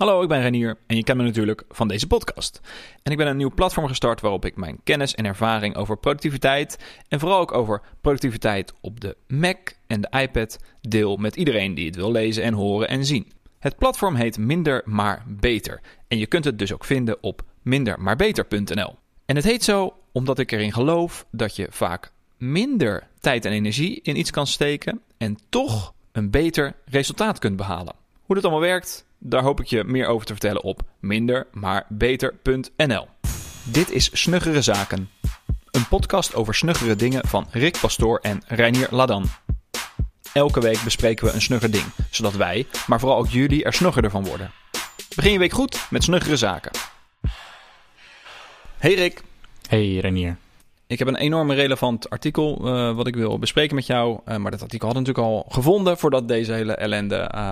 Hallo, ik ben Renier en je kent me natuurlijk van deze podcast. En ik ben een nieuw platform gestart waarop ik mijn kennis en ervaring over productiviteit en vooral ook over productiviteit op de Mac en de iPad deel met iedereen die het wil lezen en horen en zien. Het platform heet Minder maar Beter en je kunt het dus ook vinden op mindermaarbeter.nl. En het heet zo omdat ik erin geloof dat je vaak minder tijd en energie in iets kan steken en toch een beter resultaat kunt behalen. Hoe dat allemaal werkt, daar hoop ik je meer over te vertellen op mindermaarbeter.nl. Dit is Snuggere Zaken, een podcast over snuggere dingen van Rick Pastoor en Reinier Ladan. Elke week bespreken we een snugger ding, zodat wij, maar vooral ook jullie, er snuggerder van worden. Begin je week goed met Snuggere Zaken. Hey Rick. Hey Renier. Ik heb een enorm relevant artikel uh, wat ik wil bespreken met jou. Uh, maar dat artikel hadden we natuurlijk al gevonden voordat deze hele ellende uh,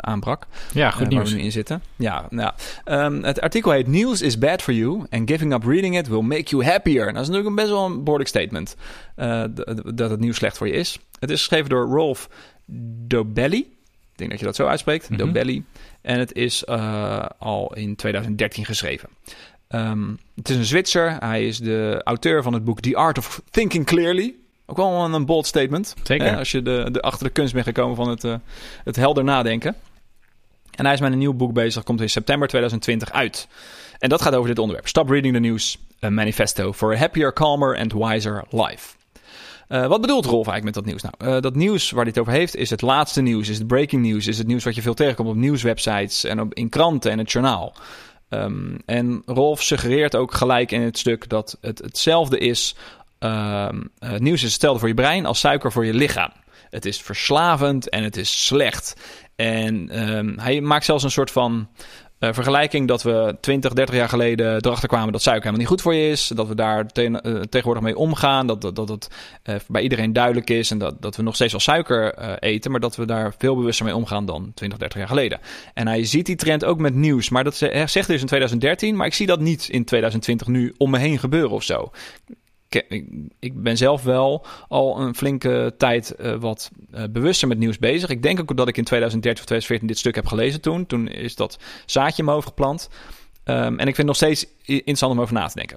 aanbrak. Ja, goed nieuws. Waar we nu in zitten. Ja, nou, um, het artikel heet News is bad for you and giving up reading it will make you happier. Nou, dat is natuurlijk een best wel een behoorlijk statement dat het nieuws slecht voor je is. Het is geschreven door Rolf Dobelli. Ik denk dat je dat zo uitspreekt. Mm -hmm. Dobelli. En het is al in 2013 geschreven. Um, het is een Zwitser. Hij is de auteur van het boek The Art of Thinking Clearly. Ook wel een, een bold statement. Zeker. Hè, als je de, de, achter de kunst bent gekomen van het, uh, het helder nadenken. En hij is met een nieuw boek bezig. Komt in september 2020 uit. En dat gaat over dit onderwerp. Stop reading the news. A manifesto for a happier, calmer and wiser life. Uh, wat bedoelt Rolf eigenlijk met dat nieuws? Nou, uh, dat nieuws waar hij het over heeft is het laatste nieuws, is het breaking news, is het nieuws wat je veel tegenkomt op nieuwswebsites en op, in kranten en het journaal. Um, en Rolf suggereert ook gelijk in het stuk dat het hetzelfde is. Um, uh, nieuws is hetzelfde voor je brein als suiker voor je lichaam. Het is verslavend en het is slecht. En um, hij maakt zelfs een soort van uh, vergelijking dat we 20, 30 jaar geleden erachter kwamen dat suiker helemaal niet goed voor je is. Dat we daar te uh, tegenwoordig mee omgaan. Dat, dat, dat het bij iedereen duidelijk is. En dat, dat we nog steeds al suiker eten. Maar dat we daar veel bewuster mee omgaan dan 20, 30 jaar geleden. En hij ziet die trend ook met nieuws. Maar dat zegt dus in 2013. Maar ik zie dat niet in 2020 nu om me heen gebeuren of zo ik ben zelf wel al een flinke tijd uh, wat uh, bewuster met nieuws bezig. Ik denk ook dat ik in 2013 of 2014 dit stuk heb gelezen toen. Toen is dat zaadje in mijn hoofd geplant. Um, en ik vind het nog steeds interessant om over na te denken.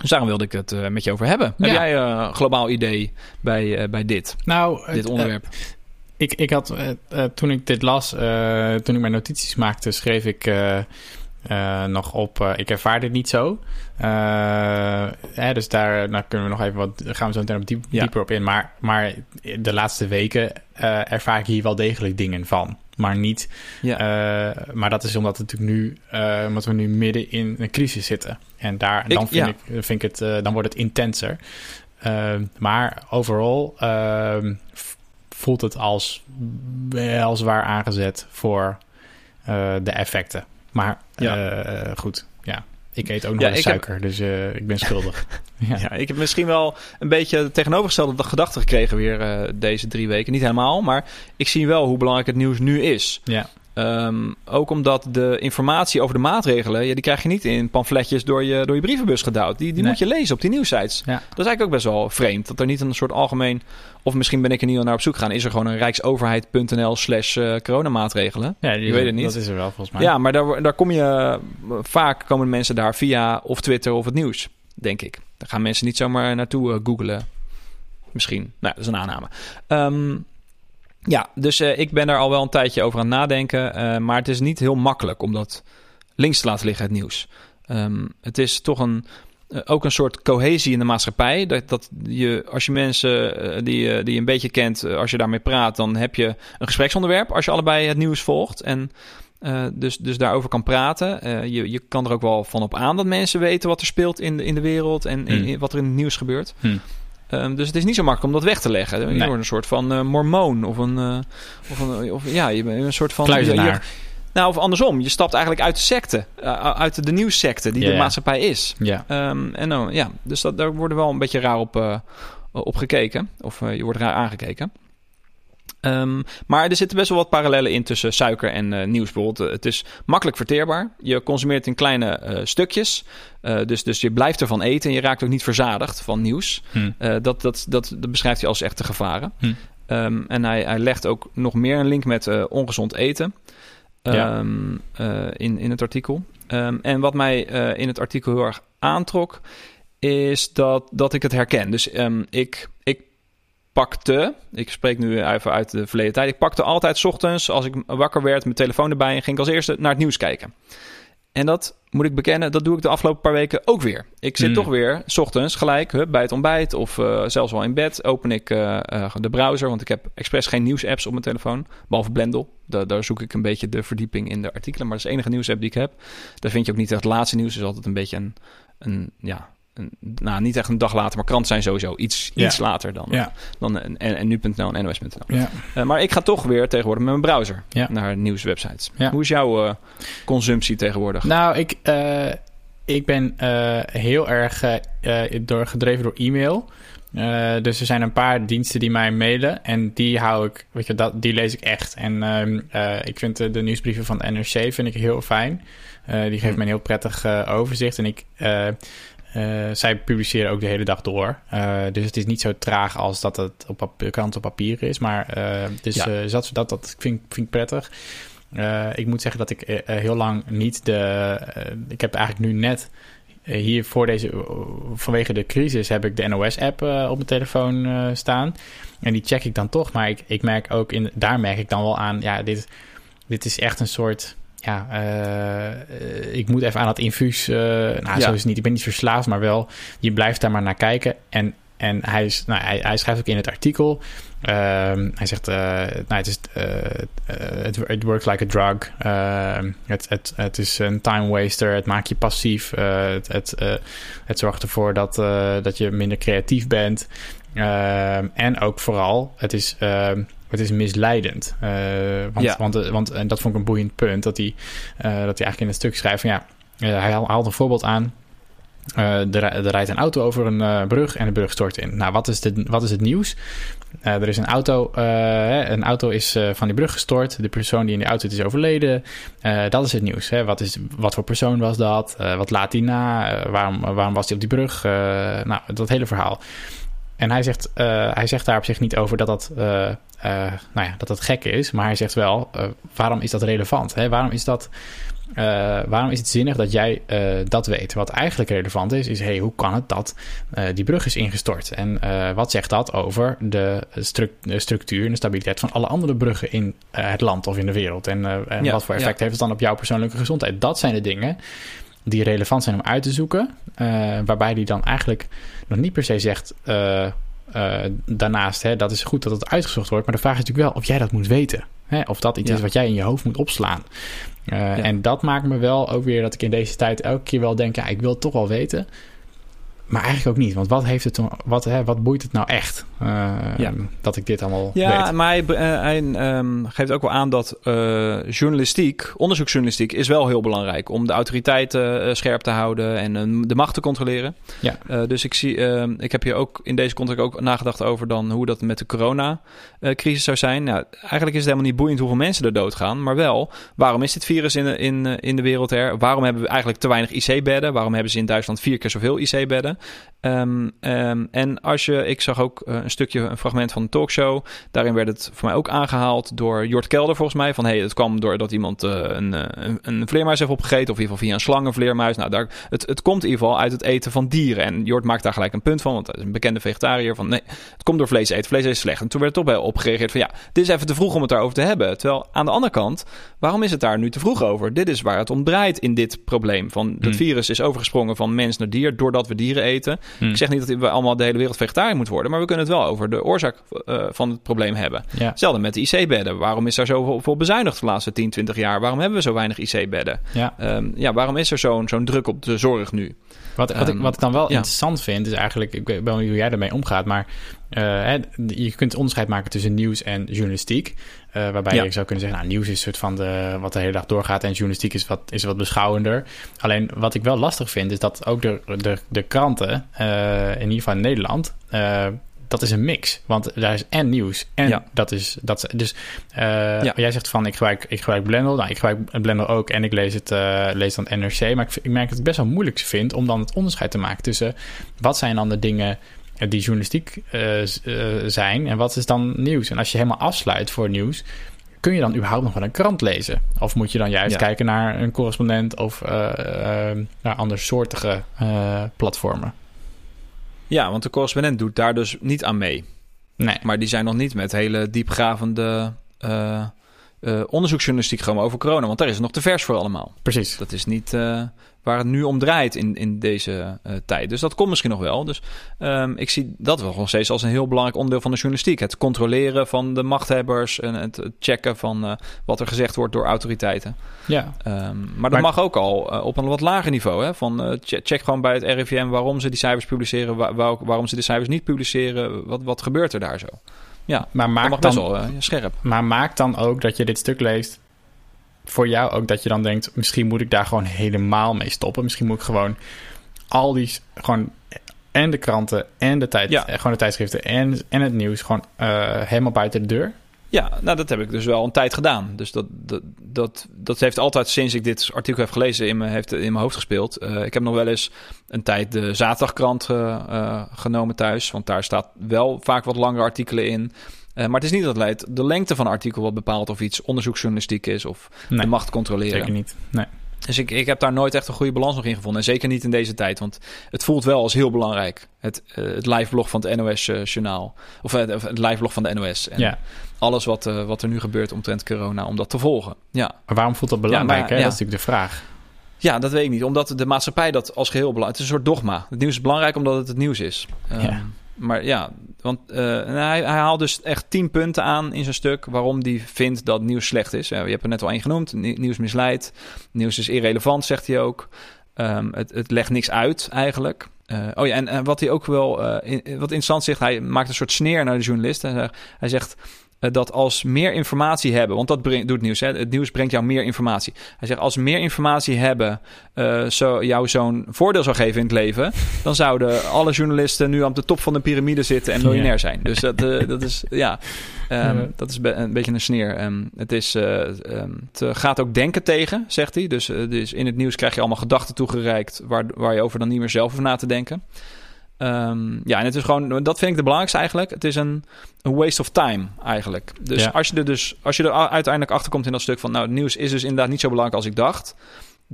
Dus daarom wilde ik het uh, met je over hebben. Ja. Heb jij een globaal idee bij, bij dit, nou, dit onderwerp? ik, ik had, toen ik dit las, toen ik mijn notities maakte, schreef ik... Uh, nog op, uh, ik ervaar dit niet zo. Uh, hè, dus daar nou kunnen we nog even wat, gaan we zo meteen op diep, ja. dieper op in. Maar, maar de laatste weken ervaar ik hier wel degelijk dingen van. Maar niet, ja. maar dat is omdat, het natuurlijk nu, omdat we nu midden in een crisis zitten. En daar, dan, vind, ja. ik, vind ik het, dan wordt het intenser. maar overal voelt het als wel zwaar aangezet voor de effecten. Maar ja. uh, goed, ja. Ik eet ook nog ja, suiker, heb... dus uh, ik ben schuldig. ja. ja. ik heb misschien wel een beetje tegenovergestelde gedachten gekregen weer uh, deze drie weken. Niet helemaal, maar ik zie wel hoe belangrijk het nieuws nu is. Ja. Um, ook omdat de informatie over de maatregelen, ja, die krijg je niet in pamfletjes door je, door je brievenbus gedouwd. Die, die nee. moet je lezen op die nieuwsites. Ja. Dat is eigenlijk ook best wel vreemd. Dat er niet een soort algemeen, of misschien ben ik er niet al naar op zoek gegaan, is er gewoon een rijksoverheid.nl slash uh, coronamaatregelen. Ja, die, je weet het niet. Dat is er wel volgens mij. Ja, maar daar, daar kom je, vaak komen mensen daar via of Twitter of het nieuws, denk ik. Daar gaan mensen niet zomaar naartoe uh, googlen. Misschien. Nou, dat is een aanname. Um, ja, dus uh, ik ben er al wel een tijdje over aan het nadenken. Uh, maar het is niet heel makkelijk om dat links te laten liggen, het nieuws. Um, het is toch een, uh, ook een soort cohesie in de maatschappij. Dat, dat je, als je mensen die, die je een beetje kent, als je daarmee praat, dan heb je een gespreksonderwerp als je allebei het nieuws volgt. En dus, dus daarover kan praten. je, je kan er ook wel van op aan dat mensen weten wat er speelt in de, in de wereld en Hmm. in, in, wat er in het nieuws gebeurt. Hm. Um, dus het is niet zo makkelijk om dat weg te leggen. Je Nee. wordt een soort van uh, mormoon of een, uh, of een of, ja, je bent een soort van Kluizenaar. nou, of andersom, je stapt eigenlijk uit de secte, uh, uit de nieuwssecte die Ja, de maatschappij is. Ja. Um, en nou, ja, dus dat, daar wordt wel een beetje raar op, uh, op gekeken, of uh, je wordt raar aangekeken. Um, maar er zitten best wel wat parallellen in tussen suiker en uh, nieuws. Bijvoorbeeld, uh, het is makkelijk verteerbaar. Je consumeert in kleine uh, stukjes. Uh, dus, dus je blijft ervan eten en je raakt ook niet verzadigd van nieuws. Hm. Uh, dat, dat, dat, dat beschrijft hij als echte gevaren. Hm. Um, en hij, hij legt ook nog meer een link met ongezond eten. Ja. ehm, eh, in, in het artikel. Ehm, en wat mij eh, in het artikel heel erg aantrok, is dat, dat ik het herken. Dus ehm, ik, ik pakte, ik spreek nu even uit de verleden tijd, ik pakte altijd 's ochtends als ik wakker werd, mijn telefoon erbij en ging ik als eerste naar het nieuws kijken. En dat moet ik bekennen, dat doe ik de afgelopen paar weken ook weer. Ik zit Hmm. toch weer, s ochtends gelijk, hup, bij het ontbijt of eh, zelfs wel in bed, open ik eh, eh, de browser, want ik heb expres geen nieuwsapps op mijn telefoon, behalve Blendel. Da- daar zoek ik een beetje de verdieping in de artikelen, maar dat is de enige nieuwsapp die ik heb. Daar vind je ook niet echt het laatste nieuws, is altijd een beetje een, een ja, een, nou, niet echt een dag later, maar kranten zijn sowieso iets, Ja. iets later dan, Ja. dan en, en, nu.nl en nos.nl. Ja. Eh, maar ik ga toch weer tegenwoordig met mijn browser naar nieuwswebsites. Hoe is jouw eh, consumptie tegenwoordig? Nou, ik, eh, ik ben heel erg door, gedreven door e-mail. Dus er zijn een paar diensten die mij mailen. En die hou ik, weet je, dat, die lees ik echt. En ehm, eh, ik vind de, de nieuwsbrieven van de NRC vind ik heel fijn. Die geven Hm. me een heel prettig overzicht. En ik, eh, zij publiceren ook de hele dag door. Eh, dus het is niet zo traag als dat het op pap- krant op papier is. Maar eh, dus Ja. dat, dat, dat vind, ik- vind ik prettig. Ik moet zeggen dat ik heel lang niet de. ik heb eigenlijk nu net hier voor deze. vanwege de crisis heb ik de NOS-app op mijn telefoon staan. En die check ik dan toch. Maar ik, ik merk ook in. Daar merk ik dan wel aan. Ja, dit, dit is echt een soort. Ja, eh, ik moet even aan dat infuus. eh, nou, Ja. zo is het niet. Ik ben niet verslaafd, maar wel. Je blijft daar maar naar kijken. En, en hij, is, nou, hij, hij schrijft ook in het artikel. Ehm, hij zegt, eh, nou, het, is, het it works like a drug. Ehm, het, het, het is een time waster. Het maakt je passief. Het, het, het zorgt ervoor dat, dat je minder creatief bent. Ehm, en ook vooral, het is, het is misleidend. Eh, want, Ja. want, want en dat vond ik een boeiend punt. Dat hij, eh, dat hij eigenlijk in het stuk schrijft van ja, eh, hij haal- haalt een voorbeeld aan. Eh, er, ri- er rijdt een auto over een brug en de brug stort in. Nou, wat is, de, wat is het nieuws? Er is een auto, hè, een auto is van die brug gestort. De persoon die in die auto zit is overleden. Dat is het nieuws. Hè. Wat, is, wat voor persoon was dat? Wat laat hij na? Waarom, waarom was hij op die brug? Nou, dat hele verhaal. En hij zegt, hij zegt daar op zich niet over dat dat, eh, nou ja, dat dat gek is. Maar hij zegt wel, eh, waarom is dat relevant? Hè? Waarom is dat... eh, waarom is het zinnig dat jij dat weet? Wat eigenlijk relevant is, is hey, hoe kan het dat die brug is ingestort? En wat zegt dat over de, stru- de structuur en de stabiliteit van alle andere bruggen in het land of in de wereld? En, en Ja, wat voor effect ja. heeft het dan op jouw persoonlijke gezondheid? Dat zijn de dingen die relevant zijn om uit te zoeken. waarbij die dan eigenlijk nog niet per se zegt. Eh, daarnaast, hè, dat is goed dat het uitgezocht wordt. Maar de vraag is natuurlijk wel of jij dat moet weten. Hè? Of dat iets Ja. is wat jij in je hoofd moet opslaan. Eh, Ja. En dat maakt me wel ook weer dat ik in deze tijd elke keer wel denk: ja, ik wil het toch wel weten. Maar eigenlijk ook niet. Want wat, heeft het, wat, hè, wat boeit het nou echt? eh, Ja. Dat ik dit allemaal Ja, weet. maar hij, eh, hij ehm, geeft ook wel aan dat eh, journalistiek, onderzoeksjournalistiek, is wel heel belangrijk om de autoriteiten scherp te houden en eh, de macht te controleren. Ja. Dus ik zie, ehm, ik heb hier ook in deze context ook nagedacht over dan hoe dat met de corona-crisis zou zijn. Nou, eigenlijk is het helemaal niet boeiend hoeveel mensen er doodgaan, maar wel waarom is dit virus in de, in, in de wereld er? Waarom hebben we eigenlijk te weinig IC-bedden? Waarom hebben ze in Duitsland vier keer zoveel IC-bedden? Ehm, ehm, en als je, ik zag ook eh, een stukje, een fragment van een talkshow. Daarin werd het voor mij ook aangehaald door Jort Kelder volgens mij. Van hey, het kwam doordat iemand eh, een, eh, een, een vleermuis heeft opgegeten. Of in ieder geval via een slangenvleermuis. Nou, daar, het, het komt in ieder geval uit het eten van dieren. En Jort maakt daar gelijk een punt van. Want hij is een bekende vegetariër. Van nee, het komt door vlees eten. Vlees is slecht. En toen werd er toch bij opgereageerd van ja, dit is even te vroeg om het daarover te hebben. Terwijl aan de andere kant, waarom is het daar nu te vroeg over? Dit is waar het om draait in dit probleem. Van het Hmm. virus is overgesprongen van mens naar dier doordat we dieren eten. Hmm. Ik zeg niet dat we allemaal de hele wereld vegetariër moet worden, maar we kunnen het wel over de oorzaak eh, van het probleem hebben. Ja. Hetzelfde met de IC-bedden. Waarom is daar zoveel bezuinigd de laatste 10, 20 jaar? Waarom hebben we zo weinig IC-bedden? Ja. Ehm, ja, waarom is er zo'n zo'n druk op de zorg nu? Wat, wat, ik, Ehm, wat ik dan wel ja. interessant vind, is eigenlijk, ik ben benieuwd hoe jij daarmee omgaat, maar eh, je kunt onderscheid maken tussen nieuws en journalistiek. eh, waarbij Ja. je zou kunnen zeggen, nou, nieuws is een soort van de, wat de hele dag doorgaat en journalistiek is wat, is wat beschouwender. Alleen wat ik wel lastig vind, is dat ook de, de, de kranten, eh, in ieder geval in Nederland, dat is een mix. Want daar is en nieuws en Ja. dat is... Dat, dus Ja. jij zegt van, ik gebruik, ik gebruik Blender. Nou, ik gebruik Blender ook en ik lees het eh, lees dan NRC. Maar ik, ik merk dat ik best wel moeilijk vind om dan het onderscheid te maken tussen... wat zijn dan de dingen eh, die journalistiek zijn en wat is dan nieuws? En als je helemaal afsluit voor nieuws... kun je dan überhaupt nog wel een krant lezen? Of moet je dan juist Ja. kijken naar een correspondent of naar andersoortige eh, platformen? Ja, want de correspondent doet daar dus niet aan mee. Nee. Maar die zijn nog niet met hele diepgravende eh, eh, onderzoeksjournalistiek gekomen over corona. Want daar is het nog te vers voor allemaal. Precies. Dat is niet eh, waar het nu om draait in, in deze eh, tijd. Dus dat komt misschien nog wel. Dus ehm, ik zie dat wel nog steeds als een heel belangrijk onderdeel van de journalistiek. Het controleren van de machthebbers en het checken van wat er gezegd wordt door autoriteiten. Ja. Ehm, maar dat mag ook al op een wat lager niveau. Hè? Van, che- check gewoon bij het RIVM waarom ze die cijfers publiceren, wa- wa- waarom ze de cijfers niet publiceren. Wat, wat gebeurt er daar zo? Maar Dat maak, mag best dan, wel eh, scherp. maar maak dan ook dat je dit stuk leest. Voor jou ook dat je dan denkt: misschien moet ik daar gewoon helemaal mee stoppen. Misschien moet ik gewoon al die. Gewoon, en de kranten en de, tijd, Ja. eh, gewoon de tijdschriften en, en het nieuws gewoon eh, helemaal buiten de deur. Ja, nou dat heb ik dus wel een tijd gedaan. Dus dat, dat, dat, dat heeft altijd sinds ik dit artikel heb gelezen in mijn, heeft in mijn hoofd gespeeld. Eh, ik heb nog wel eens een tijd de zaterdagkrant eh, eh, genomen thuis. Want daar staat wel vaak wat langere artikelen in. Maar het is niet altijd de lengte van een artikel wat bepaalt of iets onderzoeksjournalistiek is of Nee, de macht controleren. zeker niet. Nee. Dus ik, ik heb daar nooit echt een goede balans nog in gevonden. En zeker niet in deze tijd. Want het voelt wel als heel belangrijk. Het, eh, het liveblog van het NOS-journaal. of het, of het liveblog van de NOS. En Ja. alles wat, eh, wat er nu gebeurt omtrent corona, om dat te volgen. Ja. Maar waarom voelt dat belangrijk? maar- hè? Dat is natuurlijk de vraag. ja, dat weet ik niet. Omdat de maatschappij dat als geheel belangrijk... Het is een soort dogma. Het nieuws is belangrijk omdat het het nieuws is. Ehm, Ja. Maar ja, want eh, hij, haalt dus echt tien punten aan in zijn stuk... waarom hij vindt dat nieuws slecht is. Je hebt er net al één genoemd. Nie- Nieuws misleidt. Nieuws is irrelevant, zegt hij ook. Ehm, het, het legt niks uit eigenlijk. Eh, oh ja, en, wat hij ook wel eh, in- wat interessant zegt... hij maakt een soort sneer naar de journalist. Hij zegt, hij zegt dat als meer informatie hebben... want dat brengt, doet nieuws, hè? het nieuws brengt jou meer informatie. Hij zegt, als meer informatie hebben... eh, zo, jou zo'n voordeel zou geven in het leven... dan zouden alle journalisten nu op de top van de piramide zitten... en miljonair zijn. Dus dat, eh, dat is, ja, ehm, dat is be- een beetje een sneer. Ehm, het, is, eh, ehm, het eh, gaat ook denken tegen, zegt hij. Dus, eh, dus in het nieuws krijg je allemaal gedachten toegereikt... Waar, waar je over dan niet meer zelf hoeft na te denken. Ehm, ja, en het is gewoon, dat vind ik de belangrijkste eigenlijk. Het is een, een waste of time eigenlijk. Dus Ja. als je er dus, als je er uiteindelijk achter komt in dat stuk van, nou, het nieuws is dus inderdaad niet zo belangrijk als ik dacht.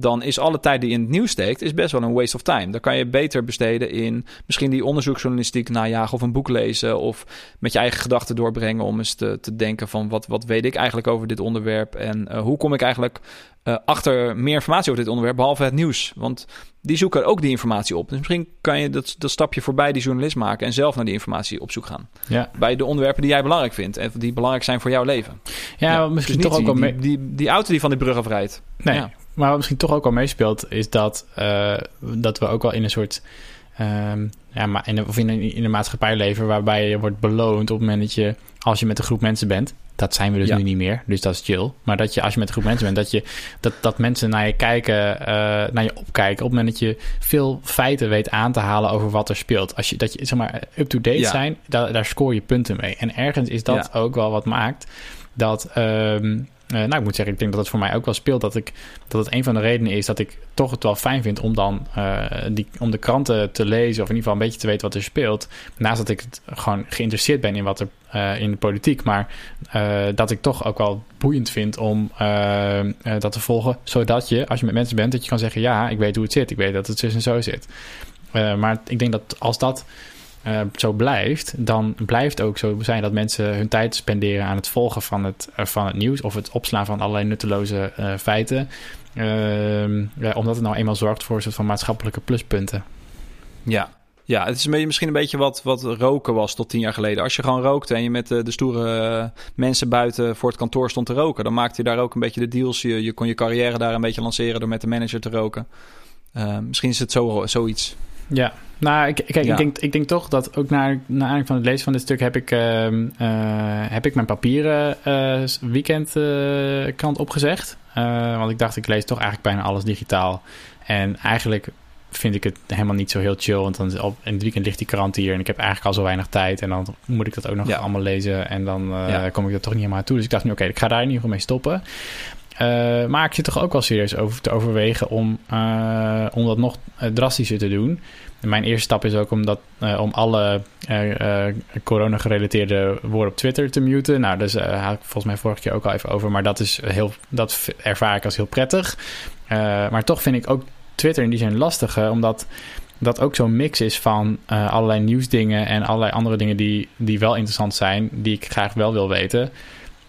Dan is alle tijd die je in het nieuws steekt, is best wel een waste of time. Dan kan je beter besteden in misschien die onderzoeksjournalistiek najagen of een boek lezen of met je eigen gedachten doorbrengen om eens te, te denken van wat, wat weet ik eigenlijk over dit onderwerp en eh, hoe kom ik eigenlijk eh, achter meer informatie over dit onderwerp behalve het nieuws. Want die zoeken ook die informatie op. Dus misschien kan je dat, dat stapje voorbij die journalist maken en zelf naar die informatie op zoek gaan. Ja, Bij de onderwerpen die jij belangrijk vindt en die belangrijk zijn voor jouw leven. ja, Dus misschien niet toch ook die, mee... die, die, die auto die van die brug afrijdt. Nee, Ja. Maar wat misschien toch ook al meespeelt, is dat, eh, dat we ook wel in een soort. ehm, ja, maar in, of in, een, in een maatschappij leven waarbij je wordt beloond op het moment dat je, als je met een groep mensen bent. Dat zijn we dus Ja. nu niet meer, dus dat is chill. Maar dat je, als je met een groep mensen bent, dat, je, dat, dat mensen naar je kijken, eh, naar je opkijken. Op het moment dat je veel feiten weet aan te halen over wat er speelt. Als je, dat je, zeg maar, up-to-date Ja. zijn, daar, daar scoor je punten mee. En ergens is dat ook wel wat maakt dat. ehm, eh, nou, ik moet zeggen, ik denk dat het voor mij ook wel speelt dat ik dat het een van de redenen is dat ik toch het wel fijn vind om dan eh, die, om de kranten te lezen of in ieder geval een beetje te weten wat er speelt. Naast dat ik het gewoon geïnteresseerd ben in wat er eh, in de politiek, maar dat ik toch ook wel boeiend vind om dat te volgen, zodat je als je met mensen bent dat je kan zeggen ja, ik weet hoe het zit, ik weet dat het zus en zo zit. Maar ik denk dat als dat eh, zo blijft, dan blijft ook zo zijn dat mensen hun tijd spenderen aan het volgen van het, eh, van het nieuws of het opslaan van allerlei nutteloze eh, feiten. Ehm, ja, omdat het nou eenmaal zorgt voor een soort van maatschappelijke pluspunten. Ja. Ja, het is misschien een beetje wat, wat roken was tot tien jaar geleden. Als je gewoon rookte en je met de, stoere mensen buiten voor het kantoor stond te roken, dan maakte je daar ook een beetje de deals. Je, je kon je carrière daar een beetje lanceren door met de manager te roken. Eh, misschien is het zo, zoiets. Ja, nou, ik, kijk, Ja. ik, denk, ik denk toch dat ook naar, naar aanleiding van het lezen van dit stuk heb ik, ehm, eh, heb ik mijn papieren eh, weekendkrant opgezegd. Eh, want ik dacht, ik lees toch eigenlijk bijna alles digitaal. En eigenlijk vind ik het helemaal niet zo heel chill. Want dan is op, in het weekend ligt die krant hier en ik heb eigenlijk al zo weinig tijd. En dan moet ik dat ook nog Ja. allemaal lezen. En dan eh, Ja. kom ik er toch niet helemaal aan toe. Dus ik dacht nu, oké, ik ga daar in ieder geval mee stoppen. Uh, maar ik zit toch ook wel serieus over te overwegen om, uh, om dat nog drastischer te doen. En mijn eerste stap is ook om, dat, om alle corona-gerelateerde woorden op Twitter te muten. Nou, dus daar had ik volgens mij vorige keer ook al even over. Maar dat, is heel, dat ervaar ik als heel prettig. maar toch vind ik ook Twitter in die zin lastig, omdat dat ook zo'n mix is van allerlei nieuwsdingen en allerlei andere dingen die, die wel interessant zijn, die ik graag wel wil weten.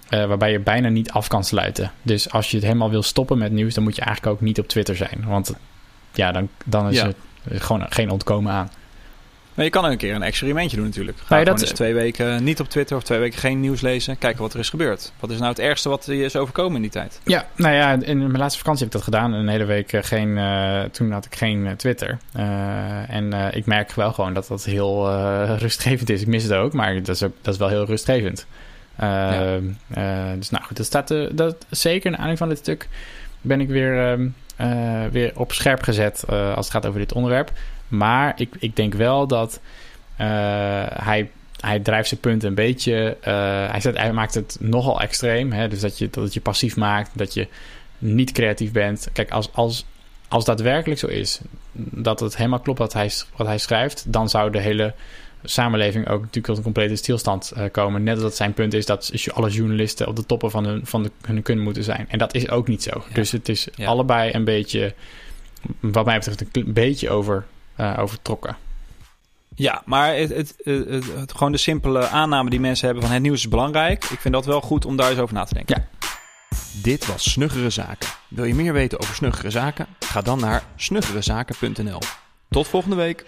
Uh, waarbij je bijna niet af kan sluiten. Dus als je het helemaal wil stoppen met nieuws, dan moet je eigenlijk ook niet op Twitter zijn. Want ja, dan, dan is ja. er gewoon geen ontkomen aan. Maar je kan ook een keer een experimentje doen natuurlijk. Ga nou, dat... eens twee weken niet op Twitter of twee weken geen nieuws lezen. Kijken wat er is gebeurd. Wat is nou het ergste wat je is overkomen in die tijd? Ja, nou ja, in mijn laatste vakantie heb ik dat gedaan. Een hele week uh, geen, uh, toen had ik geen uh, Twitter. en ik merk wel gewoon dat dat heel rustgevend is. Ik mis het ook, maar dat is, ook, dat is wel heel rustgevend. Ja. Uh, dus nou goed, dat staat uh, dat, zeker in aanleiding van dit stuk ben ik weer, uh, weer op scherp gezet als het gaat over dit onderwerp. Maar ik, ik denk wel dat hij, hij drijft zijn punt een beetje. hij, zet, hij maakt het nogal extreem. Hè? Dus dat je, dat je passief maakt, dat je niet creatief bent. Kijk, als, als, als daadwerkelijk zo is dat het helemaal klopt wat hij, wat hij schrijft, dan zou de hele samenleving ook natuurlijk tot een complete stilstand uh, komen. Net als dat zijn punt is dat alle journalisten op de toppen van hun, van de, hun kunnen moeten zijn. En dat is ook niet zo. Dus het is allebei een beetje, wat mij betreft, een beetje over, uh, overtrokken. Ja, maar het, het, het, gewoon de simpele aanname die mensen hebben van het nieuws is belangrijk. Ik vind dat wel goed om daar eens over na te denken. Ja. Dit was Snuggere Zaken. Wil je meer weten over Snuggere Zaken? Ga dan naar snuggerezaken.nl. Tot volgende week.